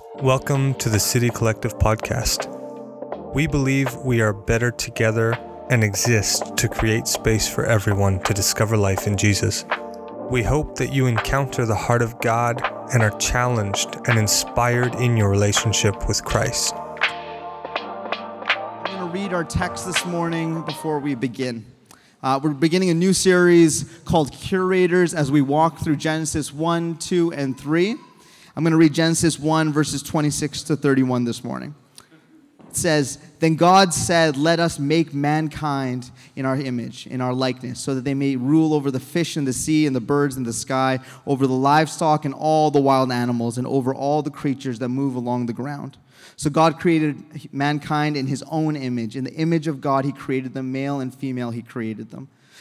Welcome to the City Collective podcast. We believe we are better together and exist to create space for everyone to discover life in Jesus. We hope that you encounter the heart of God and are challenged and inspired in your relationship with Christ. I'm going to read our text this morning before we begin. Uh, we're beginning a new series called Curators as we walk through Genesis 1, 2, and 3. I'm going to read Genesis 1, verses 26 to 31 this morning. It says, Then God said, Let us make mankind in our image, in our likeness, so that they may rule over the fish in the sea and the birds in the sky, over the livestock and all the wild animals, and over all the creatures that move along the ground. So God created mankind in his own image. In the image of God, he created them, male and female, he created them.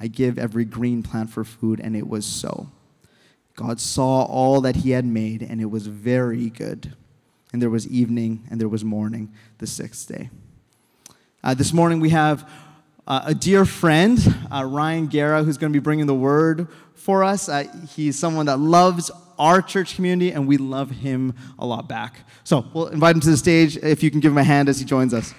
I give every green plant for food, and it was so. God saw all that he had made, and it was very good. And there was evening, and there was morning, the sixth day. Uh, this morning we have uh, a dear friend, uh, Ryan Guerra, who's going to be bringing the word for us. Uh, he's someone that loves our church community, and we love him a lot back. So we'll invite him to the stage if you can give him a hand as he joins us.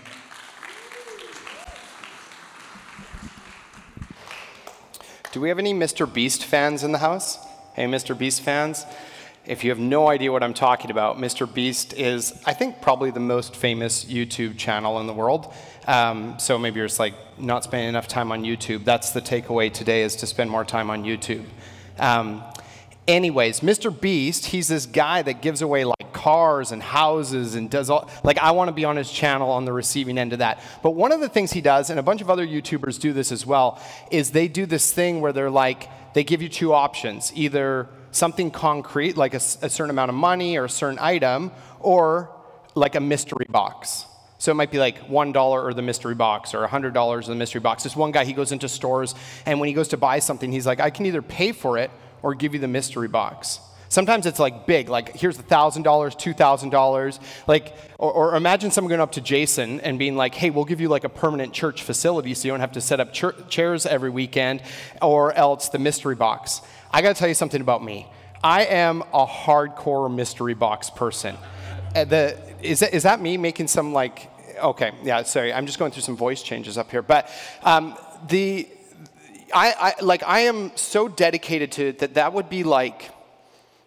Do we have any Mr. Beast fans in the house? Hey, Mr. Beast fans? If you have no idea what I'm talking about, Mr. Beast is, I think, probably the most famous YouTube channel in the world. Um, so maybe you're just like not spending enough time on YouTube. That's the takeaway today: is to spend more time on YouTube. Um, anyways, Mr. Beast, he's this guy that gives away like cars and houses and does all, like, I want to be on his channel on the receiving end of that. But one of the things he does, and a bunch of other YouTubers do this as well, is they do this thing where they're like, they give you two options either something concrete, like a, a certain amount of money or a certain item, or like a mystery box. So it might be like $1 or the mystery box or $100 or the mystery box. This one guy, he goes into stores, and when he goes to buy something, he's like, I can either pay for it or give you the mystery box. Sometimes it's like big, like here's $1,000, $2,000. Like, or, or, imagine someone going up to Jason and being like, hey, we'll give you like a permanent church facility so you don't have to set up chairs every weekend, or else the mystery box. I got to tell you something about me. I am a hardcore mystery box person. Uh, the, is, that, is that me making some like, okay, yeah, sorry, I'm just going through some voice changes up here. But um, the, I, I, like, I am so dedicated to it that that would be like,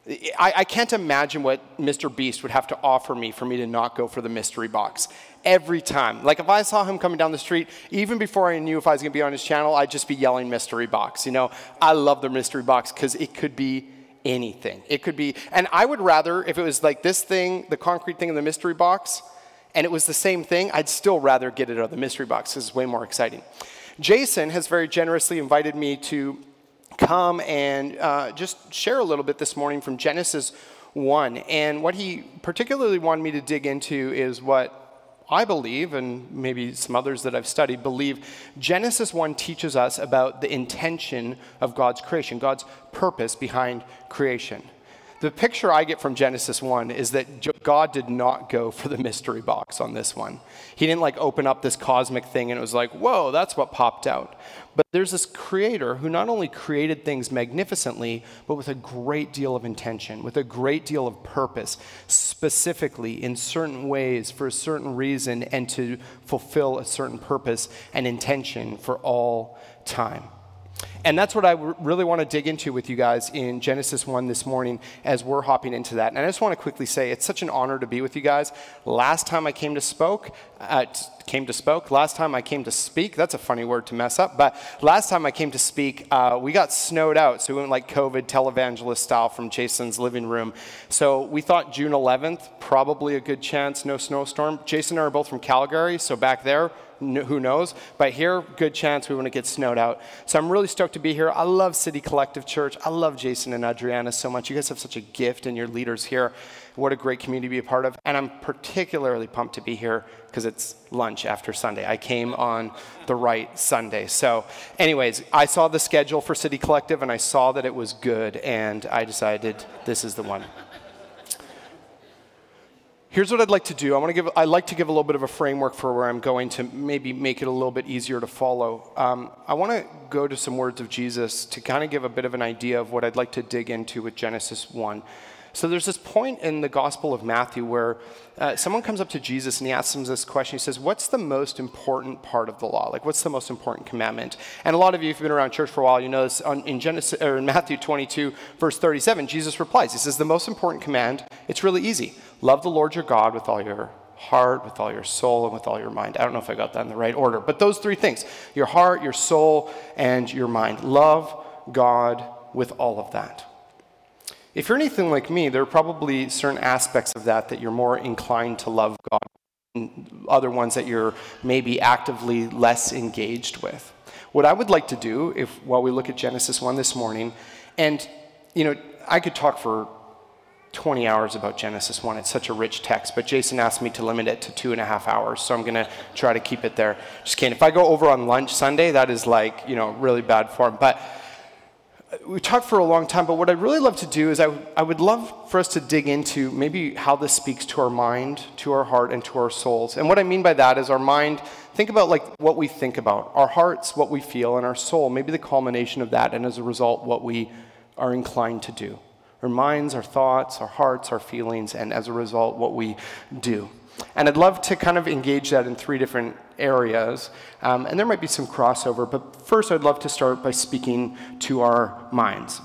I, I can't imagine what Mr. Beast would have to offer me for me to not go for the mystery box every time. Like if I saw him coming down the street, even before I knew if I was to be on his channel, I'd just be yelling mystery box. You know, I love the mystery box because it could be anything. It could be, and I would rather if it was like this thing, the concrete thing in the mystery box, and it was the same thing, I'd still rather get it out of the mystery box because it's way more exciting. Jason has very generously invited me to come and uh, just share a little bit this morning from Genesis 1. And what he particularly wanted me to dig into is what I believe, and maybe some others that I've studied believe, Genesis 1 teaches us about the intention of God's creation, God's purpose behind creation. The picture I get from Genesis 1 is that God did not go for the mystery box on this one. He didn't like open up this cosmic thing and it was like, whoa, that's what popped out. But there's this creator who not only created things magnificently, but with a great deal of intention, with a great deal of purpose, specifically in certain ways for a certain reason and to fulfill a certain purpose and intention for all time. And that's what I really want to dig into with you guys in Genesis 1 this morning as we're hopping into that. And I just want to quickly say it's such an honor to be with you guys. Last time I came to spoke, uh, came to spoke. Last time I came to speak, that's a funny word to mess up, but last time I came to speak, uh, we got snowed out. So we went like COVID televangelist style from Jason's living room. So we thought June 11th, probably a good chance, no snowstorm. Jason and I are both from Calgary, so back there, who knows? But here, good chance we want to get snowed out. So I'm really stoked to be here. I love City Collective Church. I love Jason and Adriana so much. You guys have such a gift and your leaders here. What a great community to be a part of. And I'm particularly pumped to be here because it's lunch after Sunday. I came on the right Sunday. So, anyways, I saw the schedule for City Collective and I saw that it was good, and I decided this is the one. Here's what I'd like to do. I want to give. I'd like to give a little bit of a framework for where I'm going to maybe make it a little bit easier to follow. Um, I want to go to some words of Jesus to kind of give a bit of an idea of what I'd like to dig into with Genesis one. So there's this point in the Gospel of Matthew where uh, someone comes up to Jesus and he asks him this question. He says, "What's the most important part of the law? Like, what's the most important commandment?" And a lot of you, if you've been around church for a while, you know this. On, in Genesis or in Matthew 22, verse 37, Jesus replies. He says, "The most important command. It's really easy. Love the Lord your God with all your heart, with all your soul, and with all your mind. I don't know if I got that in the right order, but those three things your heart, your soul, and your mind. Love God with all of that. If you're anything like me, there are probably certain aspects of that that you're more inclined to love God, and other ones that you're maybe actively less engaged with. What I would like to do, if while we look at Genesis 1 this morning, and you know, I could talk for 20 hours about Genesis 1. It's such a rich text, but Jason asked me to limit it to two and a half hours, so I'm going to try to keep it there. Just kidding. If I go over on lunch Sunday, that is like, you know, really bad form. But we talked for a long time, but what I'd really love to do is I, I would love for us to dig into maybe how this speaks to our mind, to our heart, and to our souls. And what I mean by that is our mind, think about like what we think about, our hearts, what we feel, and our soul, maybe the culmination of that, and as a result, what we are inclined to do. Our minds, our thoughts, our hearts, our feelings, and as a result, what we do. And I'd love to kind of engage that in three different areas. Um, and there might be some crossover, but first I'd love to start by speaking to our minds.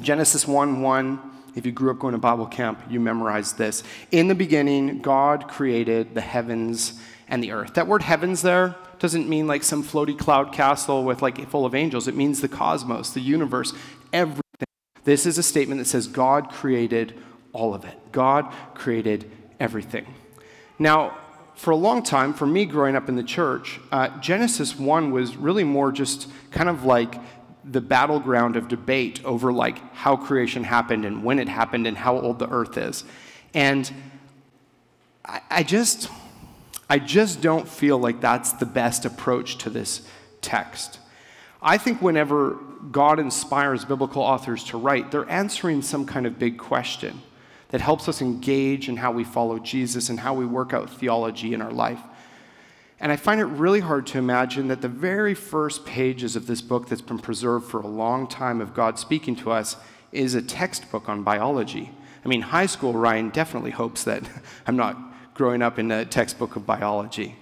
Genesis 1 1, if you grew up going to Bible camp, you memorized this. In the beginning, God created the heavens and the earth. That word heavens there doesn't mean like some floaty cloud castle with like full of angels. It means the cosmos, the universe, everything. This is a statement that says God created all of it. God created everything. Now, for a long time, for me growing up in the church, uh, Genesis 1 was really more just kind of like the battleground of debate over like how creation happened and when it happened and how old the earth is. And I, I just I just don't feel like that's the best approach to this text. I think whenever God inspires biblical authors to write, they're answering some kind of big question that helps us engage in how we follow Jesus and how we work out theology in our life. And I find it really hard to imagine that the very first pages of this book that's been preserved for a long time of God speaking to us is a textbook on biology. I mean, high school Ryan definitely hopes that I'm not growing up in a textbook of biology.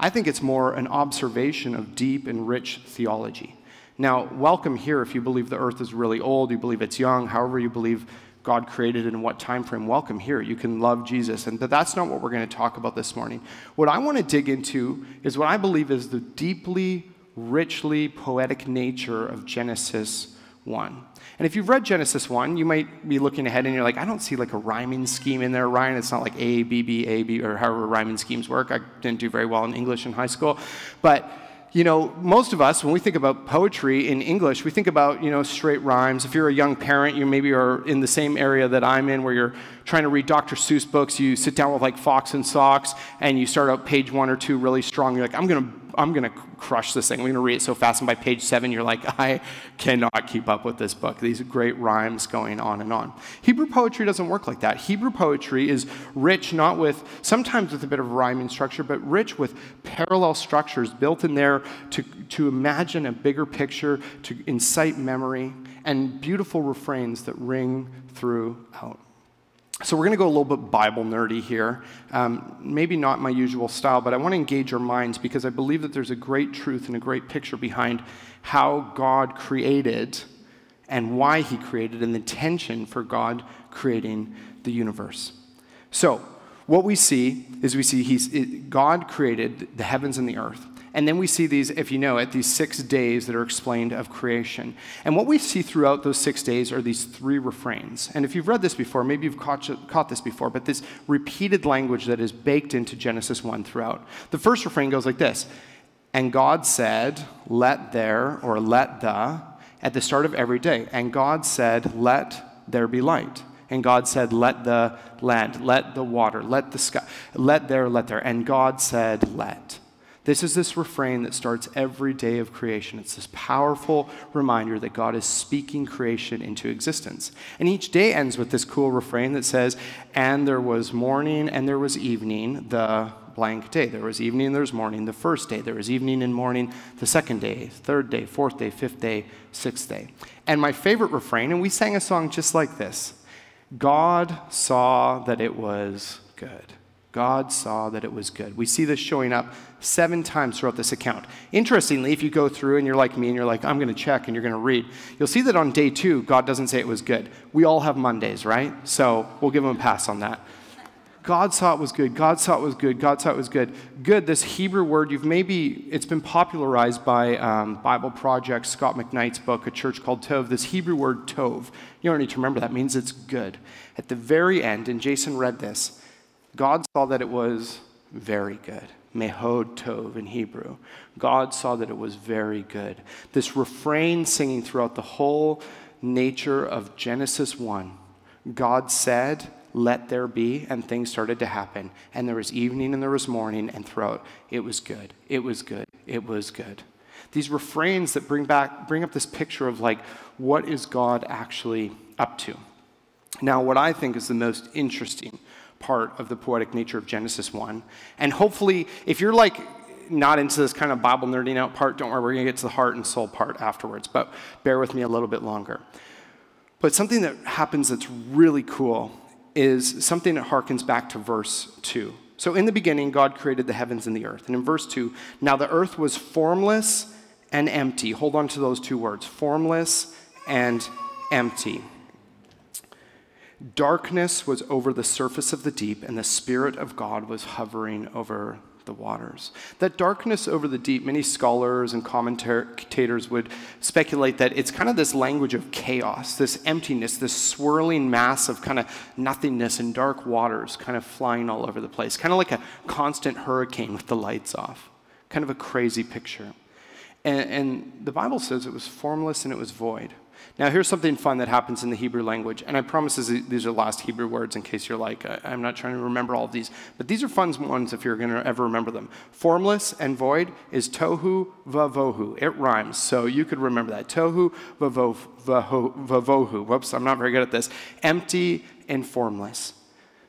I think it's more an observation of deep and rich theology. Now, welcome here if you believe the earth is really old, you believe it's young, however you believe God created in what time frame, welcome here. You can love Jesus. And but that's not what we're going to talk about this morning. What I want to dig into is what I believe is the deeply, richly poetic nature of Genesis 1. And if you've read Genesis 1, you might be looking ahead and you're like, I don't see like a rhyming scheme in there, Ryan. It's not like A, B, B, A, B, or however rhyming schemes work. I didn't do very well in English in high school. But you know, most of us, when we think about poetry in English, we think about, you know, straight rhymes. If you're a young parent, you maybe are in the same area that I'm in where you're trying to read Dr. Seuss books. You sit down with like Fox and Socks and you start out page one or two really strong. You're like, I'm going to I'm going to crush this thing. I'm going to read it so fast. And by page seven, you're like, I cannot keep up with this book. These great rhymes going on and on. Hebrew poetry doesn't work like that. Hebrew poetry is rich, not with, sometimes with a bit of rhyming structure, but rich with parallel structures built in there to, to imagine a bigger picture, to incite memory, and beautiful refrains that ring throughout. So, we're going to go a little bit Bible nerdy here. Um, maybe not my usual style, but I want to engage your minds because I believe that there's a great truth and a great picture behind how God created and why He created and the tension for God creating the universe. So, what we see is we see he's, it, God created the heavens and the earth. And then we see these, if you know it, these six days that are explained of creation. And what we see throughout those six days are these three refrains. And if you've read this before, maybe you've caught, caught this before, but this repeated language that is baked into Genesis 1 throughout. The first refrain goes like this And God said, Let there, or let the, at the start of every day. And God said, Let there be light. And God said, Let the land, let the water, let the sky, let there, let there. And God said, Let. This is this refrain that starts every day of creation. It's this powerful reminder that God is speaking creation into existence. And each day ends with this cool refrain that says, And there was morning and there was evening, the blank day. There was evening, there was morning, the first day. There was evening and morning, the second day, third day, fourth day, fifth day, sixth day. And my favorite refrain, and we sang a song just like this God saw that it was good. God saw that it was good. We see this showing up seven times throughout this account. Interestingly, if you go through and you're like me and you're like, I'm going to check and you're going to read, you'll see that on day two, God doesn't say it was good. We all have Mondays, right? So we'll give him a pass on that. God saw it was good. God saw it was good. God saw it was good. Good, this Hebrew word, you've maybe, it's been popularized by um, Bible Project, Scot McKnight's book, A Church Called Tov. This Hebrew word, Tov, you don't need to remember that, means it's good. At the very end, and Jason read this, God saw that it was very good. Mehod Tov in Hebrew. God saw that it was very good. This refrain singing throughout the whole nature of Genesis 1. God said, let there be, and things started to happen. And there was evening and there was morning, and throughout it was good. It was good. It was good. These refrains that bring back bring up this picture of like what is God actually up to. Now, what I think is the most interesting part of the poetic nature of Genesis 1, and hopefully, if you're like not into this kind of Bible nerding out part, don't worry, we're going to get to the heart and soul part afterwards, but bear with me a little bit longer. But something that happens that's really cool is something that harkens back to verse 2. So, in the beginning, God created the heavens and the earth. And in verse 2, now the earth was formless and empty. Hold on to those two words formless and empty. Darkness was over the surface of the deep, and the Spirit of God was hovering over the waters. That darkness over the deep, many scholars and commentators would speculate that it's kind of this language of chaos, this emptiness, this swirling mass of kind of nothingness and dark waters kind of flying all over the place, kind of like a constant hurricane with the lights off. Kind of a crazy picture. And, and the Bible says it was formless and it was void. Now, here's something fun that happens in the Hebrew language, and I promise these are last Hebrew words in case you're like, I'm not trying to remember all of these, but these are fun ones if you're going to ever remember them. Formless and void is tohu vavohu. It rhymes, so you could remember that. Tohu vavohu. Whoops, I'm not very good at this. Empty and formless.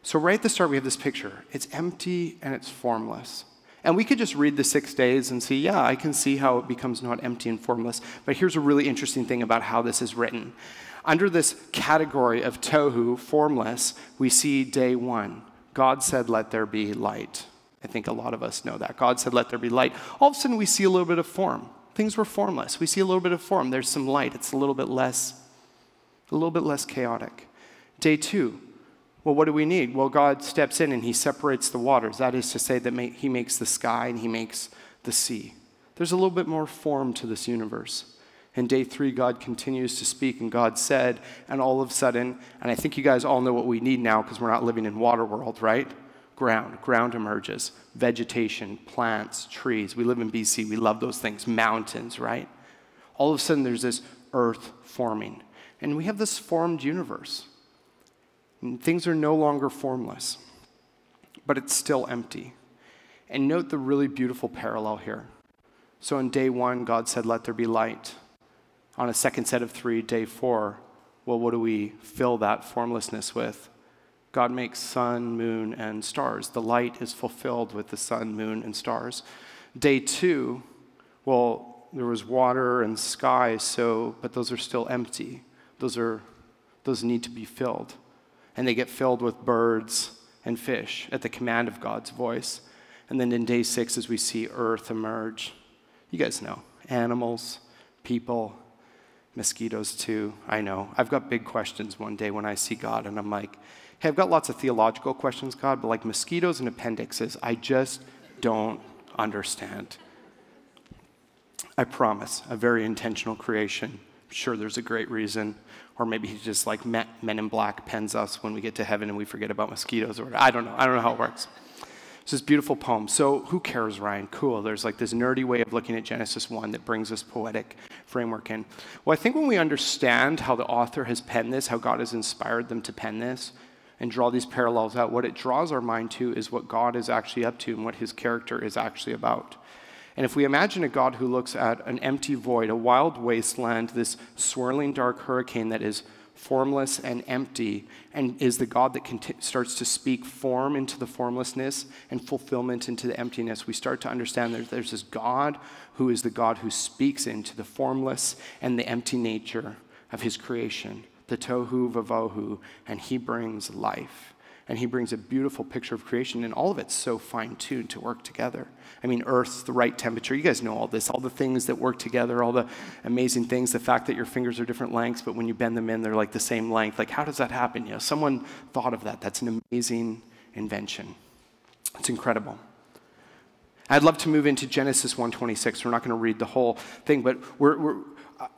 So, right at the start, we have this picture. It's empty and it's formless. And we could just read the six days and see, yeah, I can see how it becomes not empty and formless. But here's a really interesting thing about how this is written. Under this category of tohu, formless, we see day one. God said, Let there be light. I think a lot of us know that. God said, Let there be light. All of a sudden, we see a little bit of form. Things were formless. We see a little bit of form. There's some light. It's a little bit less, a little bit less chaotic. Day two, well, what do we need? Well, God steps in and He separates the waters. That is to say, that He makes the sky and He makes the sea. There's a little bit more form to this universe. In day three, God continues to speak, and God said, and all of a sudden, and I think you guys all know what we need now because we're not living in water world, right? Ground. Ground emerges. Vegetation, plants, trees. We live in BC. We love those things. Mountains, right? All of a sudden, there's this earth forming. And we have this formed universe. And things are no longer formless, but it's still empty. And note the really beautiful parallel here. So in day one, God said, Let there be light. On a second set of three, day four, well, what do we fill that formlessness with? God makes sun, moon, and stars. The light is fulfilled with the sun, moon, and stars. Day two, well, there was water and sky, so but those are still empty. Those are those need to be filled and they get filled with birds and fish at the command of God's voice. And then in day six, as we see earth emerge, you guys know animals, people, mosquitoes too. I know. I've got big questions one day when I see God, and I'm like, hey, I've got lots of theological questions, God, but like mosquitoes and appendixes, I just don't understand. I promise, a very intentional creation. Sure there's a great reason. Or maybe he just like Men in Black pens us when we get to heaven and we forget about mosquitoes or. I don't know. I don't know how it works. It's this beautiful poem. So, who cares, Ryan? Cool. There's like this nerdy way of looking at Genesis 1 that brings this poetic framework in. Well, I think when we understand how the author has penned this, how God has inspired them to pen this, and draw these parallels out, what it draws our mind to is what God is actually up to and what his character is actually about. And if we imagine a God who looks at an empty void, a wild wasteland, this swirling dark hurricane that is formless and empty, and is the God that conti- starts to speak form into the formlessness and fulfillment into the emptiness, we start to understand that there's this God who is the God who speaks into the formless and the empty nature of his creation, the tohu vavohu, and he brings life and he brings a beautiful picture of creation, and all of it's so fine tuned to work together. I mean, Earth's the right temperature. You guys know all this, all the things that work together, all the amazing things, the fact that your fingers are different lengths, but when you bend them in, they're like the same length. Like, how does that happen? You know, someone thought of that. That's an amazing invention. It's incredible. I'd love to move into Genesis 1:26. We're not going to read the whole thing, but we're, we're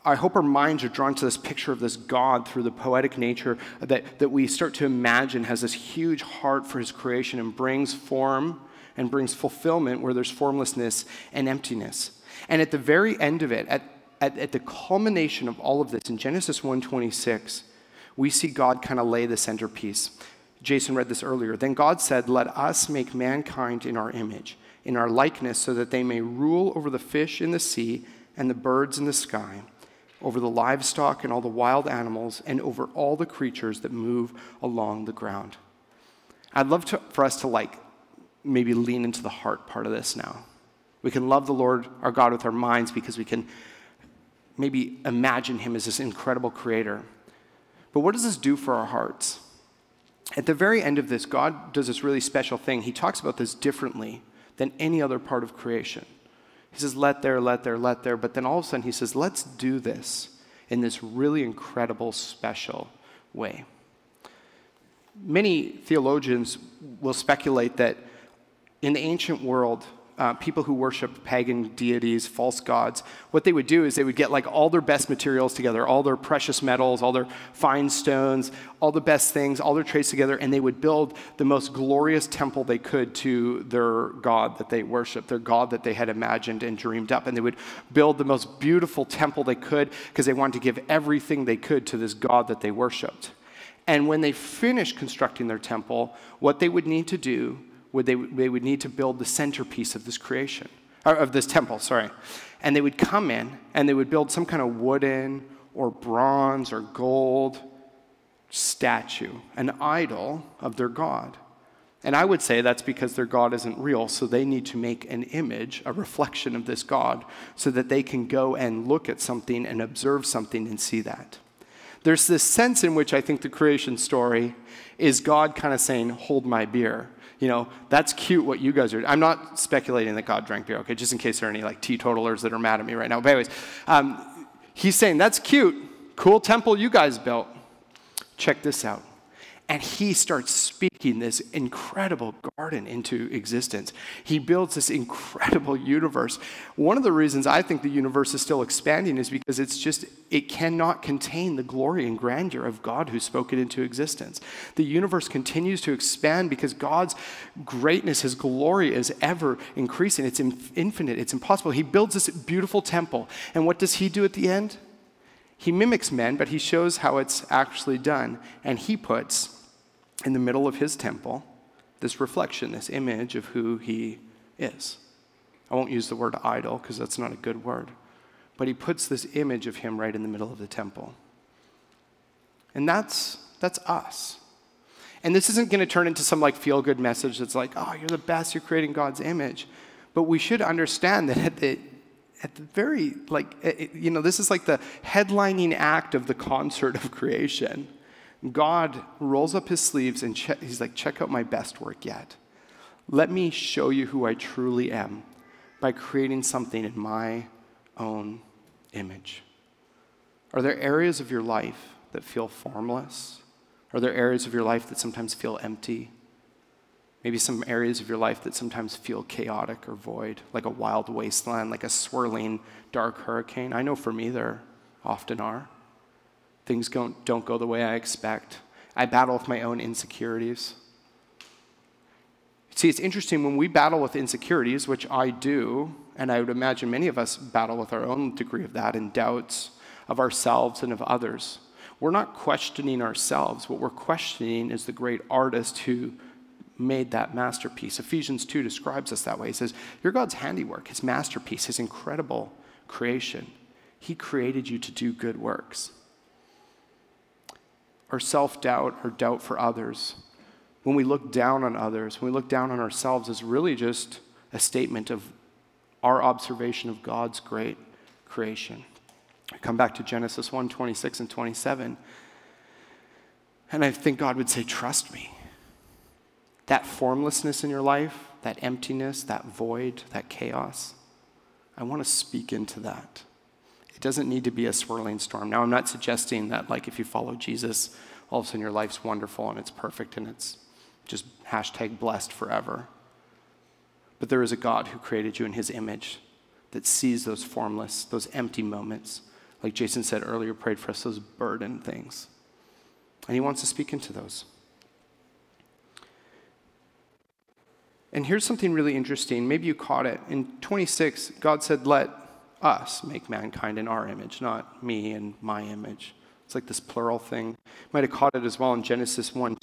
I hope our minds are drawn to this picture of this God through the poetic nature that, that we start to imagine has this huge heart for his creation and brings form and brings fulfillment where there's formlessness and emptiness. And at the very end of it, at, at, at the culmination of all of this, in Genesis 1:26, we see God kind of lay the centerpiece. Jason read this earlier. Then God said, Let us make mankind in our image, in our likeness, so that they may rule over the fish in the sea and the birds in the sky over the livestock and all the wild animals, and over all the creatures that move along the ground. I'd love to, for us to like maybe lean into the heart part of this now. We can love the Lord our God with our minds because we can maybe imagine him as this incredible creator. But what does this do for our hearts? At the very end of this, God does this really special thing. He talks about this differently than any other part of creation. He says, let there, let there, let there. But then all of a sudden he says, let's do this in this really incredible, special way. Many theologians will speculate that in the ancient world, uh, people who worship pagan deities, false gods, what they would do is they would get like all their best materials together, all their precious metals, all their fine stones, all the best things, all their trades together, and they would build the most glorious temple they could to their god that they worshiped, their god that they had imagined and dreamed up. And they would build the most beautiful temple they could because they wanted to give everything they could to this god that they worshiped. And when they finished constructing their temple, what they would need to do would they, they would need to build the centerpiece of this creation, of this temple, sorry. And they would come in and they would build some kind of wooden or bronze or gold statue, an idol of their God. And I would say that's because their God isn't real, so they need to make an image, a reflection of this God, so that they can go and look at something and observe something and see that. There's this sense in which I think the creation story is God kind of saying, Hold my beer you know, that's cute what you guys are. I'm not speculating that God drank beer, okay, just in case there are any like teetotalers that are mad at me right now. But, anyways, um, he's saying, that's cute. Cool temple you guys built. Check this out. And he starts speaking this incredible garden into existence. He builds this incredible universe. One of the reasons I think the universe is still expanding is because it's just, it cannot contain the glory and grandeur of God who spoke it into existence. The universe continues to expand because God's greatness, his glory is ever increasing. It's infinite, it's impossible. He builds this beautiful temple. And what does he do at the end? He mimics men, but he shows how it's actually done. And he puts in the middle of his temple this reflection, this image of who he is. I won't use the word idol because that's not a good word. But he puts this image of him right in the middle of the temple. And that's, that's us. And this isn't going to turn into some like feel good message that's like, oh, you're the best, you're creating God's image. But we should understand that at the at the very, like, eh, eh, you know, this is like the headlining act of the concert of creation. God rolls up his sleeves and che- he's like, check out my best work yet. Let me show you who I truly am by creating something in my own image. Are there areas of your life that feel formless? Are there areas of your life that sometimes feel empty? Maybe some areas of your life that sometimes feel chaotic or void, like a wild wasteland, like a swirling dark hurricane. I know for me there often are. Things don't, don't go the way I expect. I battle with my own insecurities. See, it's interesting when we battle with insecurities, which I do, and I would imagine many of us battle with our own degree of that and doubts of ourselves and of others. We're not questioning ourselves. What we're questioning is the great artist who made that masterpiece. Ephesians 2 describes us that way. He says, You're God's handiwork, his masterpiece, his incredible creation. He created you to do good works. Our self doubt, our doubt for others, when we look down on others, when we look down on ourselves, is really just a statement of our observation of God's great creation. I come back to Genesis 1 26 and 27. And I think God would say, Trust me. That formlessness in your life, that emptiness, that void, that chaos, I want to speak into that. Doesn't need to be a swirling storm. Now, I'm not suggesting that, like, if you follow Jesus, all of a sudden your life's wonderful and it's perfect and it's just hashtag blessed forever. But there is a God who created you in his image that sees those formless, those empty moments. Like Jason said earlier, prayed for us, those burden things. And he wants to speak into those. And here's something really interesting. Maybe you caught it. In 26, God said, Let us make mankind in our image, not me and my image. It's like this plural thing. You might have caught it as well in Genesis 1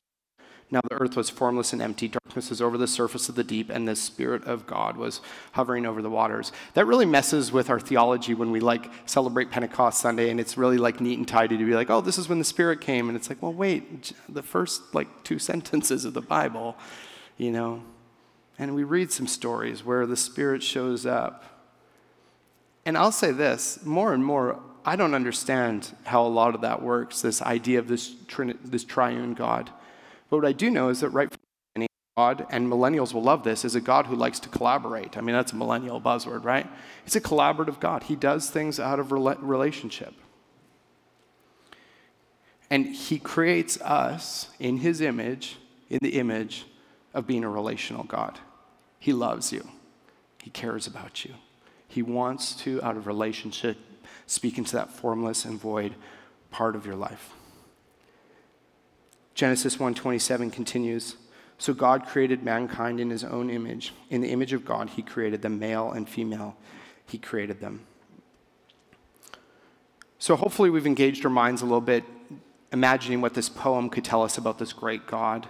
now the earth was formless and empty, darkness was over the surface of the deep, and the Spirit of God was hovering over the waters. That really messes with our theology when we like celebrate Pentecost Sunday, and it's really like neat and tidy to be like, oh, this is when the Spirit came, and it's like, well, wait, the first like two sentences of the Bible, you know, and we read some stories where the Spirit shows up. And I'll say this more and more, I don't understand how a lot of that works, this idea of this, trin- this triune God. But what I do know is that right from the God, and millennials will love this, is a God who likes to collaborate. I mean, that's a millennial buzzword, right? It's a collaborative God. He does things out of relationship. And he creates us in his image, in the image of being a relational God. He loves you, he cares about you. He wants to, out of relationship, speak into that formless and void part of your life. Genesis 1:27 continues, "So God created mankind in his own image. In the image of God he created them male and female. He created them." So hopefully we've engaged our minds a little bit imagining what this poem could tell us about this great God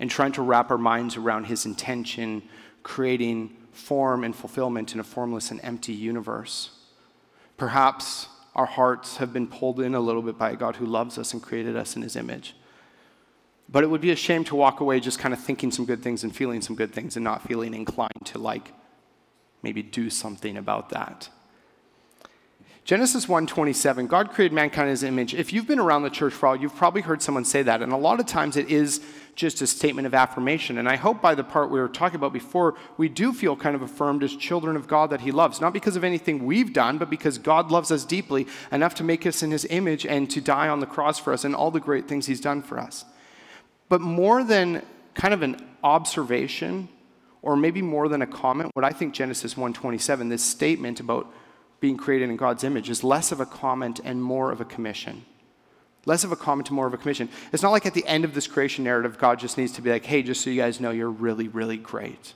and trying to wrap our minds around his intention creating form and fulfillment in a formless and empty universe. Perhaps our hearts have been pulled in a little bit by a God who loves us and created us in his image. But it would be a shame to walk away just kind of thinking some good things and feeling some good things and not feeling inclined to like maybe do something about that. Genesis 1:27 God created mankind in his image. If you've been around the church for a while, you've probably heard someone say that and a lot of times it is just a statement of affirmation. And I hope by the part we were talking about before, we do feel kind of affirmed as children of God that he loves, not because of anything we've done, but because God loves us deeply enough to make us in his image and to die on the cross for us and all the great things he's done for us. But more than kind of an observation, or maybe more than a comment, what I think Genesis 1:27, this statement about being created in God's image, is less of a comment and more of a commission. Less of a comment and more of a commission. It's not like at the end of this creation narrative, God just needs to be like, hey, just so you guys know, you're really, really great.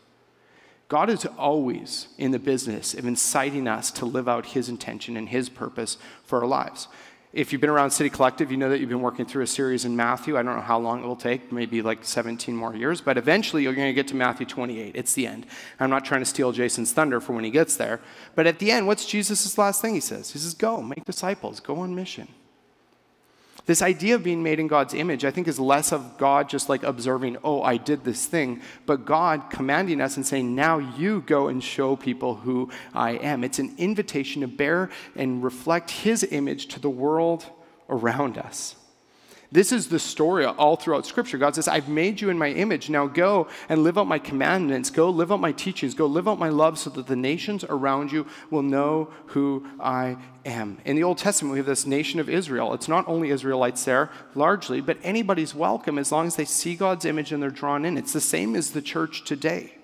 God is always in the business of inciting us to live out His intention and His purpose for our lives. If you've been around City Collective, you know that you've been working through a series in Matthew. I don't know how long it will take, maybe like 17 more years, but eventually you're going to get to Matthew 28. It's the end. I'm not trying to steal Jason's thunder for when he gets there, but at the end, what's Jesus' last thing he says? He says, Go, make disciples, go on mission. This idea of being made in God's image, I think, is less of God just like observing, oh, I did this thing, but God commanding us and saying, now you go and show people who I am. It's an invitation to bear and reflect His image to the world around us. This is the story all throughout Scripture. God says, I've made you in my image. Now go and live out my commandments. Go live out my teachings. Go live out my love so that the nations around you will know who I am. In the Old Testament, we have this nation of Israel. It's not only Israelites there, largely, but anybody's welcome as long as they see God's image and they're drawn in. It's the same as the church today.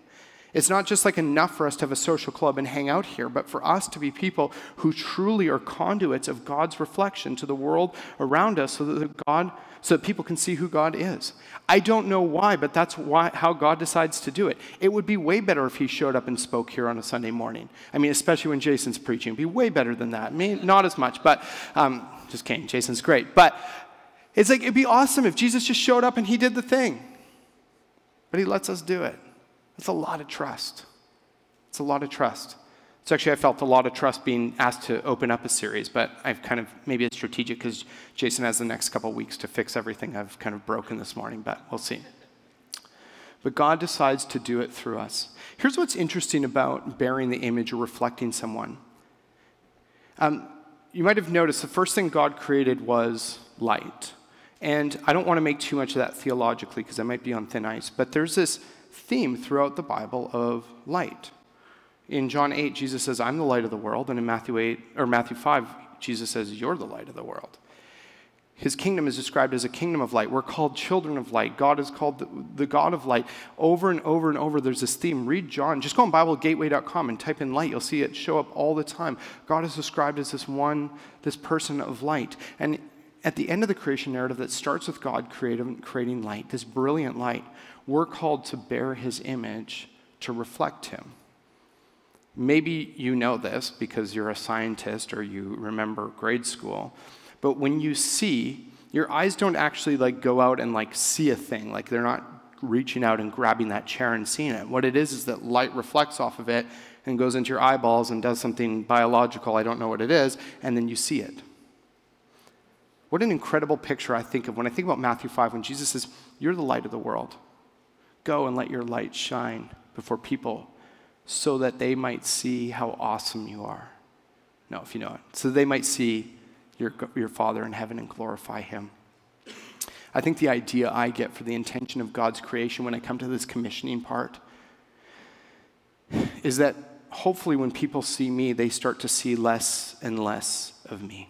It's not just like enough for us to have a social club and hang out here, but for us to be people who truly are conduits of God's reflection to the world around us so that God so that people can see who God is. I don't know why, but that's why, how God decides to do it. It would be way better if he showed up and spoke here on a Sunday morning. I mean, especially when Jason's preaching. It'd be way better than that. I mean, not as much, but um, just kidding. Jason's great. But it's like, it'd be awesome if Jesus just showed up and he did the thing. But he lets us do it. It's a lot of trust. It's a lot of trust. So actually, I felt a lot of trust being asked to open up a series, but I've kind of maybe it's strategic because Jason has the next couple weeks to fix everything I've kind of broken this morning, but we'll see. But God decides to do it through us. Here's what's interesting about bearing the image or reflecting someone. Um, you might have noticed the first thing God created was light. And I don't want to make too much of that theologically because I might be on thin ice, but there's this theme throughout the Bible of light. In John 8, Jesus says, I'm the light of the world. And in Matthew 8, or Matthew 5, Jesus says, You're the light of the world. His kingdom is described as a kingdom of light. We're called children of light. God is called the, the, God of light. Over and over and over, there's this theme. Read John. Just go on BibleGateway.com and type in light. You'll see it show up all the time. God is described as this one, this person of light. And at the end of the creation narrative that starts with God creating, creating light, this brilliant light, we're called to bear his image, to reflect him. Maybe you know this because you're a scientist or you remember grade school, but when you see, your eyes don't actually like go out and like see a thing, like they're not reaching out and grabbing that chair and seeing it. What it is is that light reflects off of it and goes into your eyeballs and does something biological, I don't know what it is, and then you see it. What an incredible picture I think of when I think about Matthew 5 when Jesus says, You're the light of the world. Go and let your light shine before people so that they might see how awesome you are. No, if you know it. So they might see your, your Father in heaven and glorify Him. I think the idea I get for the intention of God's creation when I come to this commissioning part is that hopefully when people see me, they start to see less and less of me.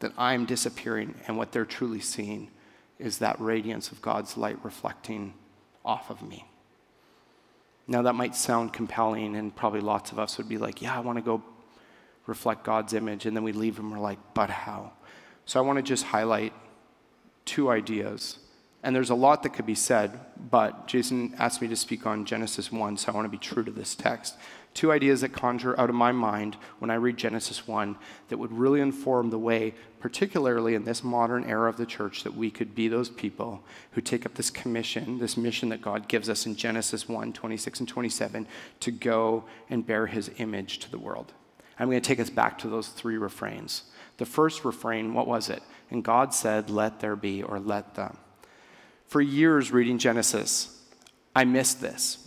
That I'm disappearing, and what they're truly seeing is that radiance of God's light reflecting off of me. Now, that might sound compelling, and probably lots of us would be like, Yeah, I want to go reflect God's image. And then we leave and we're like, But how? So I want to just highlight two ideas. And there's a lot that could be said, but Jason asked me to speak on Genesis 1, so I want to be true to this text two ideas that conjure out of my mind when I read Genesis 1 that would really inform the way, particularly in this modern era of the church, that we could be those people who take up this commission, this mission that God gives us in Genesis 1 26 and 27, to go and bear his image to the world. I'm going to take us back to those three refrains. The first refrain, what was it? And God said, Let there be, or let them. For years reading Genesis, I missed this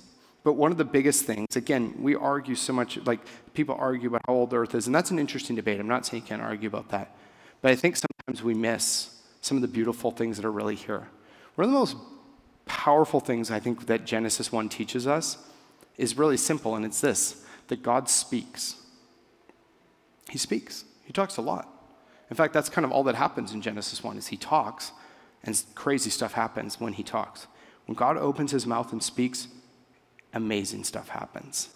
but one of the biggest things, again, we argue so much, like people argue about how old the earth is, and that's an interesting debate. I'm not saying you can't argue about that. But I think sometimes we miss some of the beautiful things that are really here. One of the most powerful things I think that Genesis 1 teaches us is really simple, and it's this that God speaks. He speaks. He talks a lot. In fact, that's kind of all that happens in Genesis 1 is he talks, and crazy stuff happens when he talks. When God opens his mouth and speaks, amazing stuff happens.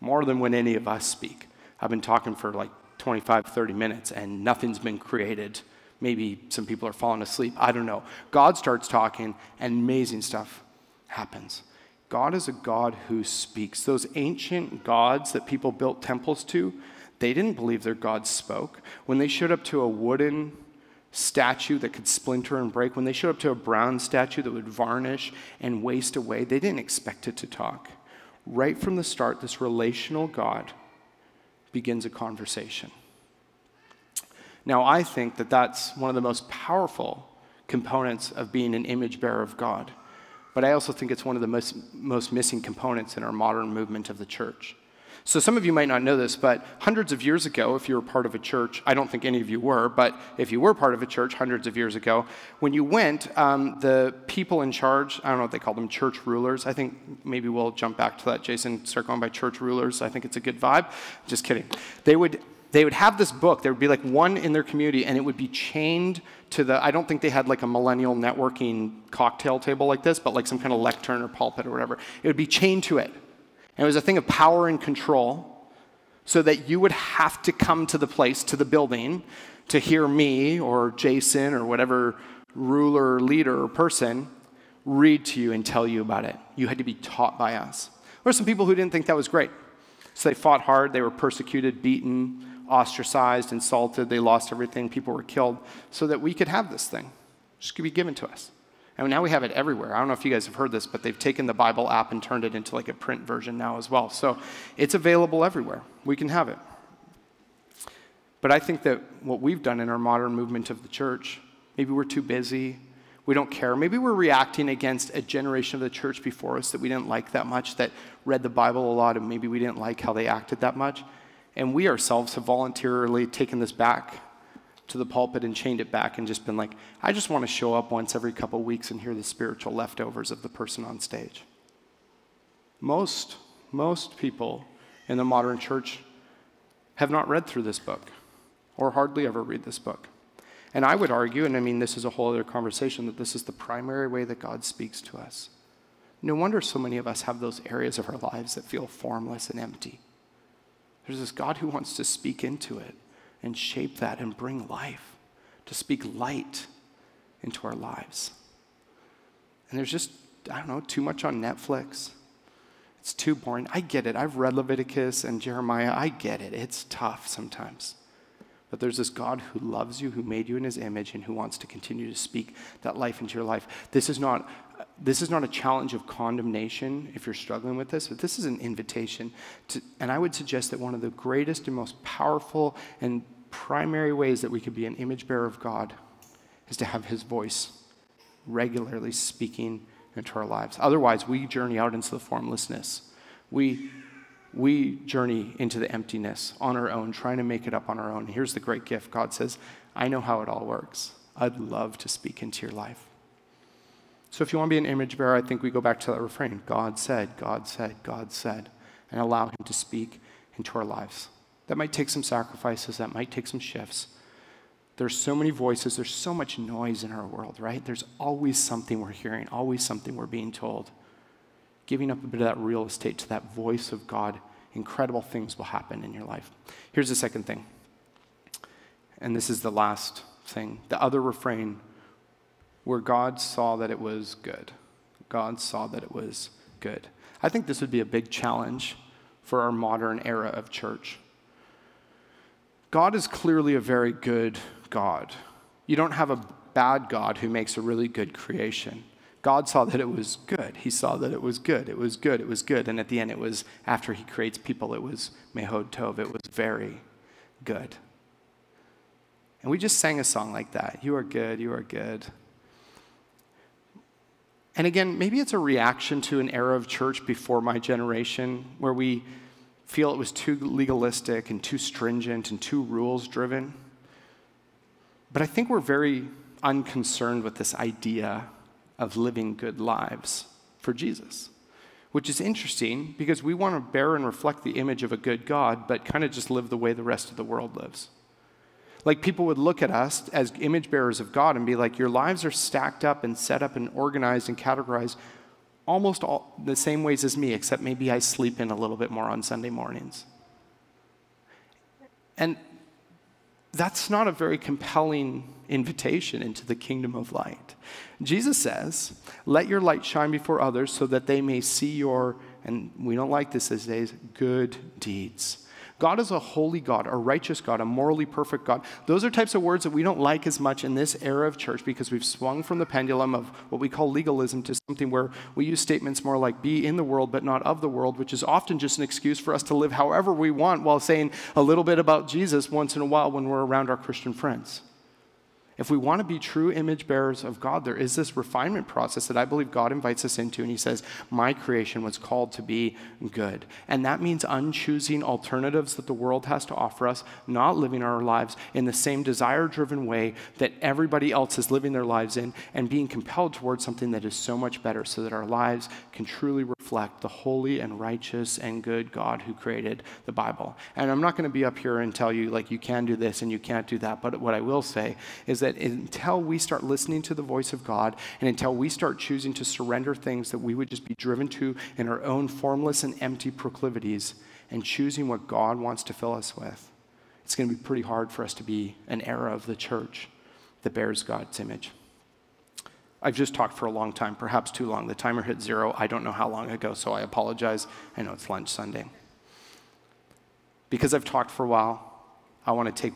More than when any of us speak. I've been talking for like 25, 30 minutes and nothing's been created. Maybe some people are falling asleep. I don't know. God starts talking and amazing stuff happens. God is a God who speaks. Those ancient gods that people built temples to, they didn't believe their gods spoke. When they showed up to a wooden statue that could splinter and break, when they showed up to a bronze statue that would varnish and waste away, they didn't expect it to talk. Right from the start, this relational God begins a conversation. Now, I think that that's one of the most powerful components of being an image bearer of God. But I also think it's one of the most, most missing components in our modern movement of the church. So, some of you might not know this, but hundreds of years ago, if you were part of a church, I don't think any of you were, but if you were part of a church hundreds of years ago, when you went, um, the people in charge, I don't know what they call them, church rulers. I think maybe we'll jump back to that, Jason, start going by church rulers. I think it's a good vibe. Just kidding. They would, they would have this book. There would be like one in their community, and it would be chained to the, I don't think they had like a millennial networking cocktail table like this, but like some kind of lectern or pulpit or whatever. It would be chained to it. And it was a thing of power and control so that you would have to come to the place, to the building, to hear me or Jason or whatever ruler, leader, or person read to you and tell you about it. You had to be taught by us. There were some people who didn't think that was great. So they fought hard, they were persecuted, beaten, ostracized, insulted, they lost everything, people were killed, so that we could have this thing. Just could be given to us. And now we have it everywhere. I don't know if you guys have heard this, but they've taken the Bible app and turned it into like a print version now as well. So it's available everywhere. We can have it. But I think that what we've done in our modern movement of the church, maybe we're too busy, we don't care. Maybe we're reacting against a generation of the church before us that we didn't like that much, that read the Bible a lot, and maybe we didn't like how they acted that much. And we ourselves have voluntarily taken this back to the pulpit and chained it back and just been like, I just want to show up once every couple weeks and hear the spiritual leftovers of the person on stage. Most, most people in the modern church have not read through this book or hardly ever read this book. And I would argue, and I mean, this is a whole other conversation, that this is the primary way that God speaks to us. No wonder so many of us have those areas of our lives that feel formless and empty. There's this God who wants to speak into it and shape that and bring life, to speak light into our lives. And there's just, I don't know, too much on Netflix. It's too boring. I get it. I've read Leviticus and Jeremiah. I get it. It's tough sometimes. But there's this God who loves you, who made you in his image, and who wants to continue to speak that life into your life. This is not this is not a challenge of condemnation if you're struggling with this, but this is an invitation. To, and I would suggest that one of the greatest and most powerful and primary ways that we could be an image bearer of God is to have His voice regularly speaking into our lives. Otherwise, we journey out into the formlessness. We, we journey into the emptiness on our own, trying to make it up on our own. Here's the great gift God says, I know how it all works. I'd love to speak into your life. So if you want to be an image bearer, I think we go back to that refrain God said, God said, God said, and allow Him to speak into our lives. That might take some sacrifices, that might take some shifts. There's so many voices, there's so much noise in our world, right? There's always something we're hearing, always something we're being told. Giving up a bit of that real estate to that voice of God, incredible things will happen in your life. Here's the second thing, and this is the last thing the other refrain where God saw that it was good. God saw that it was good. I think this would be a big challenge for our modern era of church. God is clearly a very good God. You don't have a bad God who makes a really good creation. God saw that it was good. He saw that it was good. It was good. It was good. And at the end, it was, after he creates people, it was Mehod Tov. It was very good. And we just sang a song like that. You are good. You are good. And again, maybe it's a reaction to an era of church before my generation where we feel it was too legalistic and too stringent and too rules driven. But I think we're very unconcerned with this idea of living good lives for Jesus, which is interesting because we want to bear and reflect the image of a good God, but kind of just live the way the rest of the world lives. Like people would look at us as image bearers of God and be like, Your lives are stacked up and set up and organized and categorized almost all the same ways as me, except maybe I sleep in a little bit more on Sunday mornings. And that's not a very compelling invitation into the kingdom of light. Jesus says, Let your light shine before others so that they may see your, and we don't like this these days, good deeds God is a holy God, a righteous God, a morally perfect God. Those are types of words that we don't like as much in this era of church because we've swung from the pendulum of what we call legalism to something where we use statements more like be in the world but not of the world, which is often just an excuse for us to live however we want while saying a little bit about Jesus once in a while when we're around our Christian friends. If we want to be true image bearers of God, there is this refinement process that I believe God invites us into. And He says, My creation was called to be good. And that means unchoosing alternatives that the world has to offer us, not living our lives in the same desire driven way that everybody else is living their lives in, and being compelled towards something that is so much better so that our lives can truly reflect the holy and righteous and good God who created the Bible. And I'm not going to be up here and tell you, like, you can do this and you can't do that. But what I will say is that until we start listening to the voice of God and until we start choosing to surrender things that we would just be driven to in our own formless and empty proclivities and choosing what God wants to fill us with, it's going to be pretty hard for us to be an era of the church that bears God's image. I've just talked for a long time, perhaps too long. The timer hit zero. I don't know how long ago, so I apologize. I know it's lunch Sunday. Because I've talked for a while, I want to take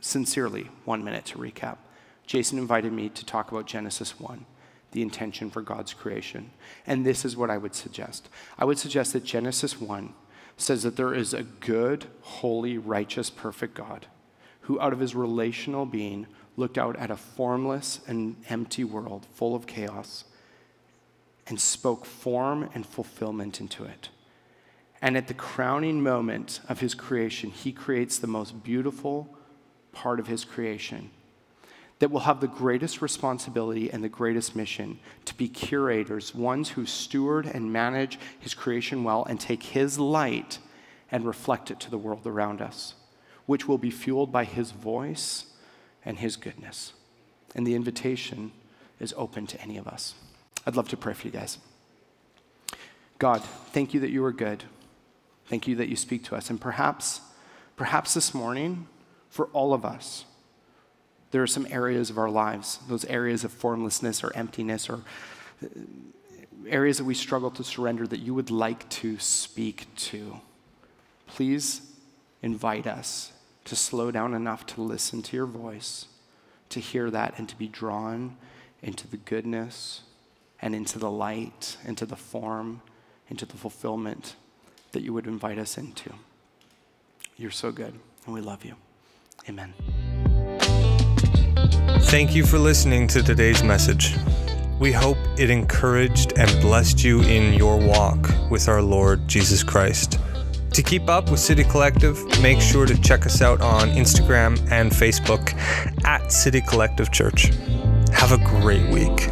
sincerely one minute to recap. Jason invited me to talk about Genesis 1, the intention for God's creation. And this is what I would suggest I would suggest that Genesis 1 says that there is a good, holy, righteous, perfect God who, out of his relational being, looked out at a formless and empty world full of chaos and spoke form and fulfillment into it. And at the crowning moment of his creation, he creates the most beautiful, part of his creation that will have the greatest responsibility and the greatest mission to be curators, ones who steward and manage his creation well and take his light and reflect it to the world around us, which will be fueled by his voice and his goodness. And the invitation is open to any of us. I'd love to pray for you guys. God, thank you that you are good. Thank you that you speak to us. And perhaps, perhaps this morning, for all of us. There are some areas of our lives, those areas of formlessness or emptiness or uh, areas that we struggle to surrender that you would like to speak to. Please invite us to slow down enough to listen to your voice, to hear that, and to be drawn into the goodness and into the light, into the form, into the fulfillment that you would invite us into. You're so good, and we love you. Amen. Thank you for listening to today's message. We hope it encouraged and blessed you in your walk with our Lord Jesus Christ. To keep up with City Collective, make sure to check us out on Instagram and Facebook at City Collective Church. Have a great week.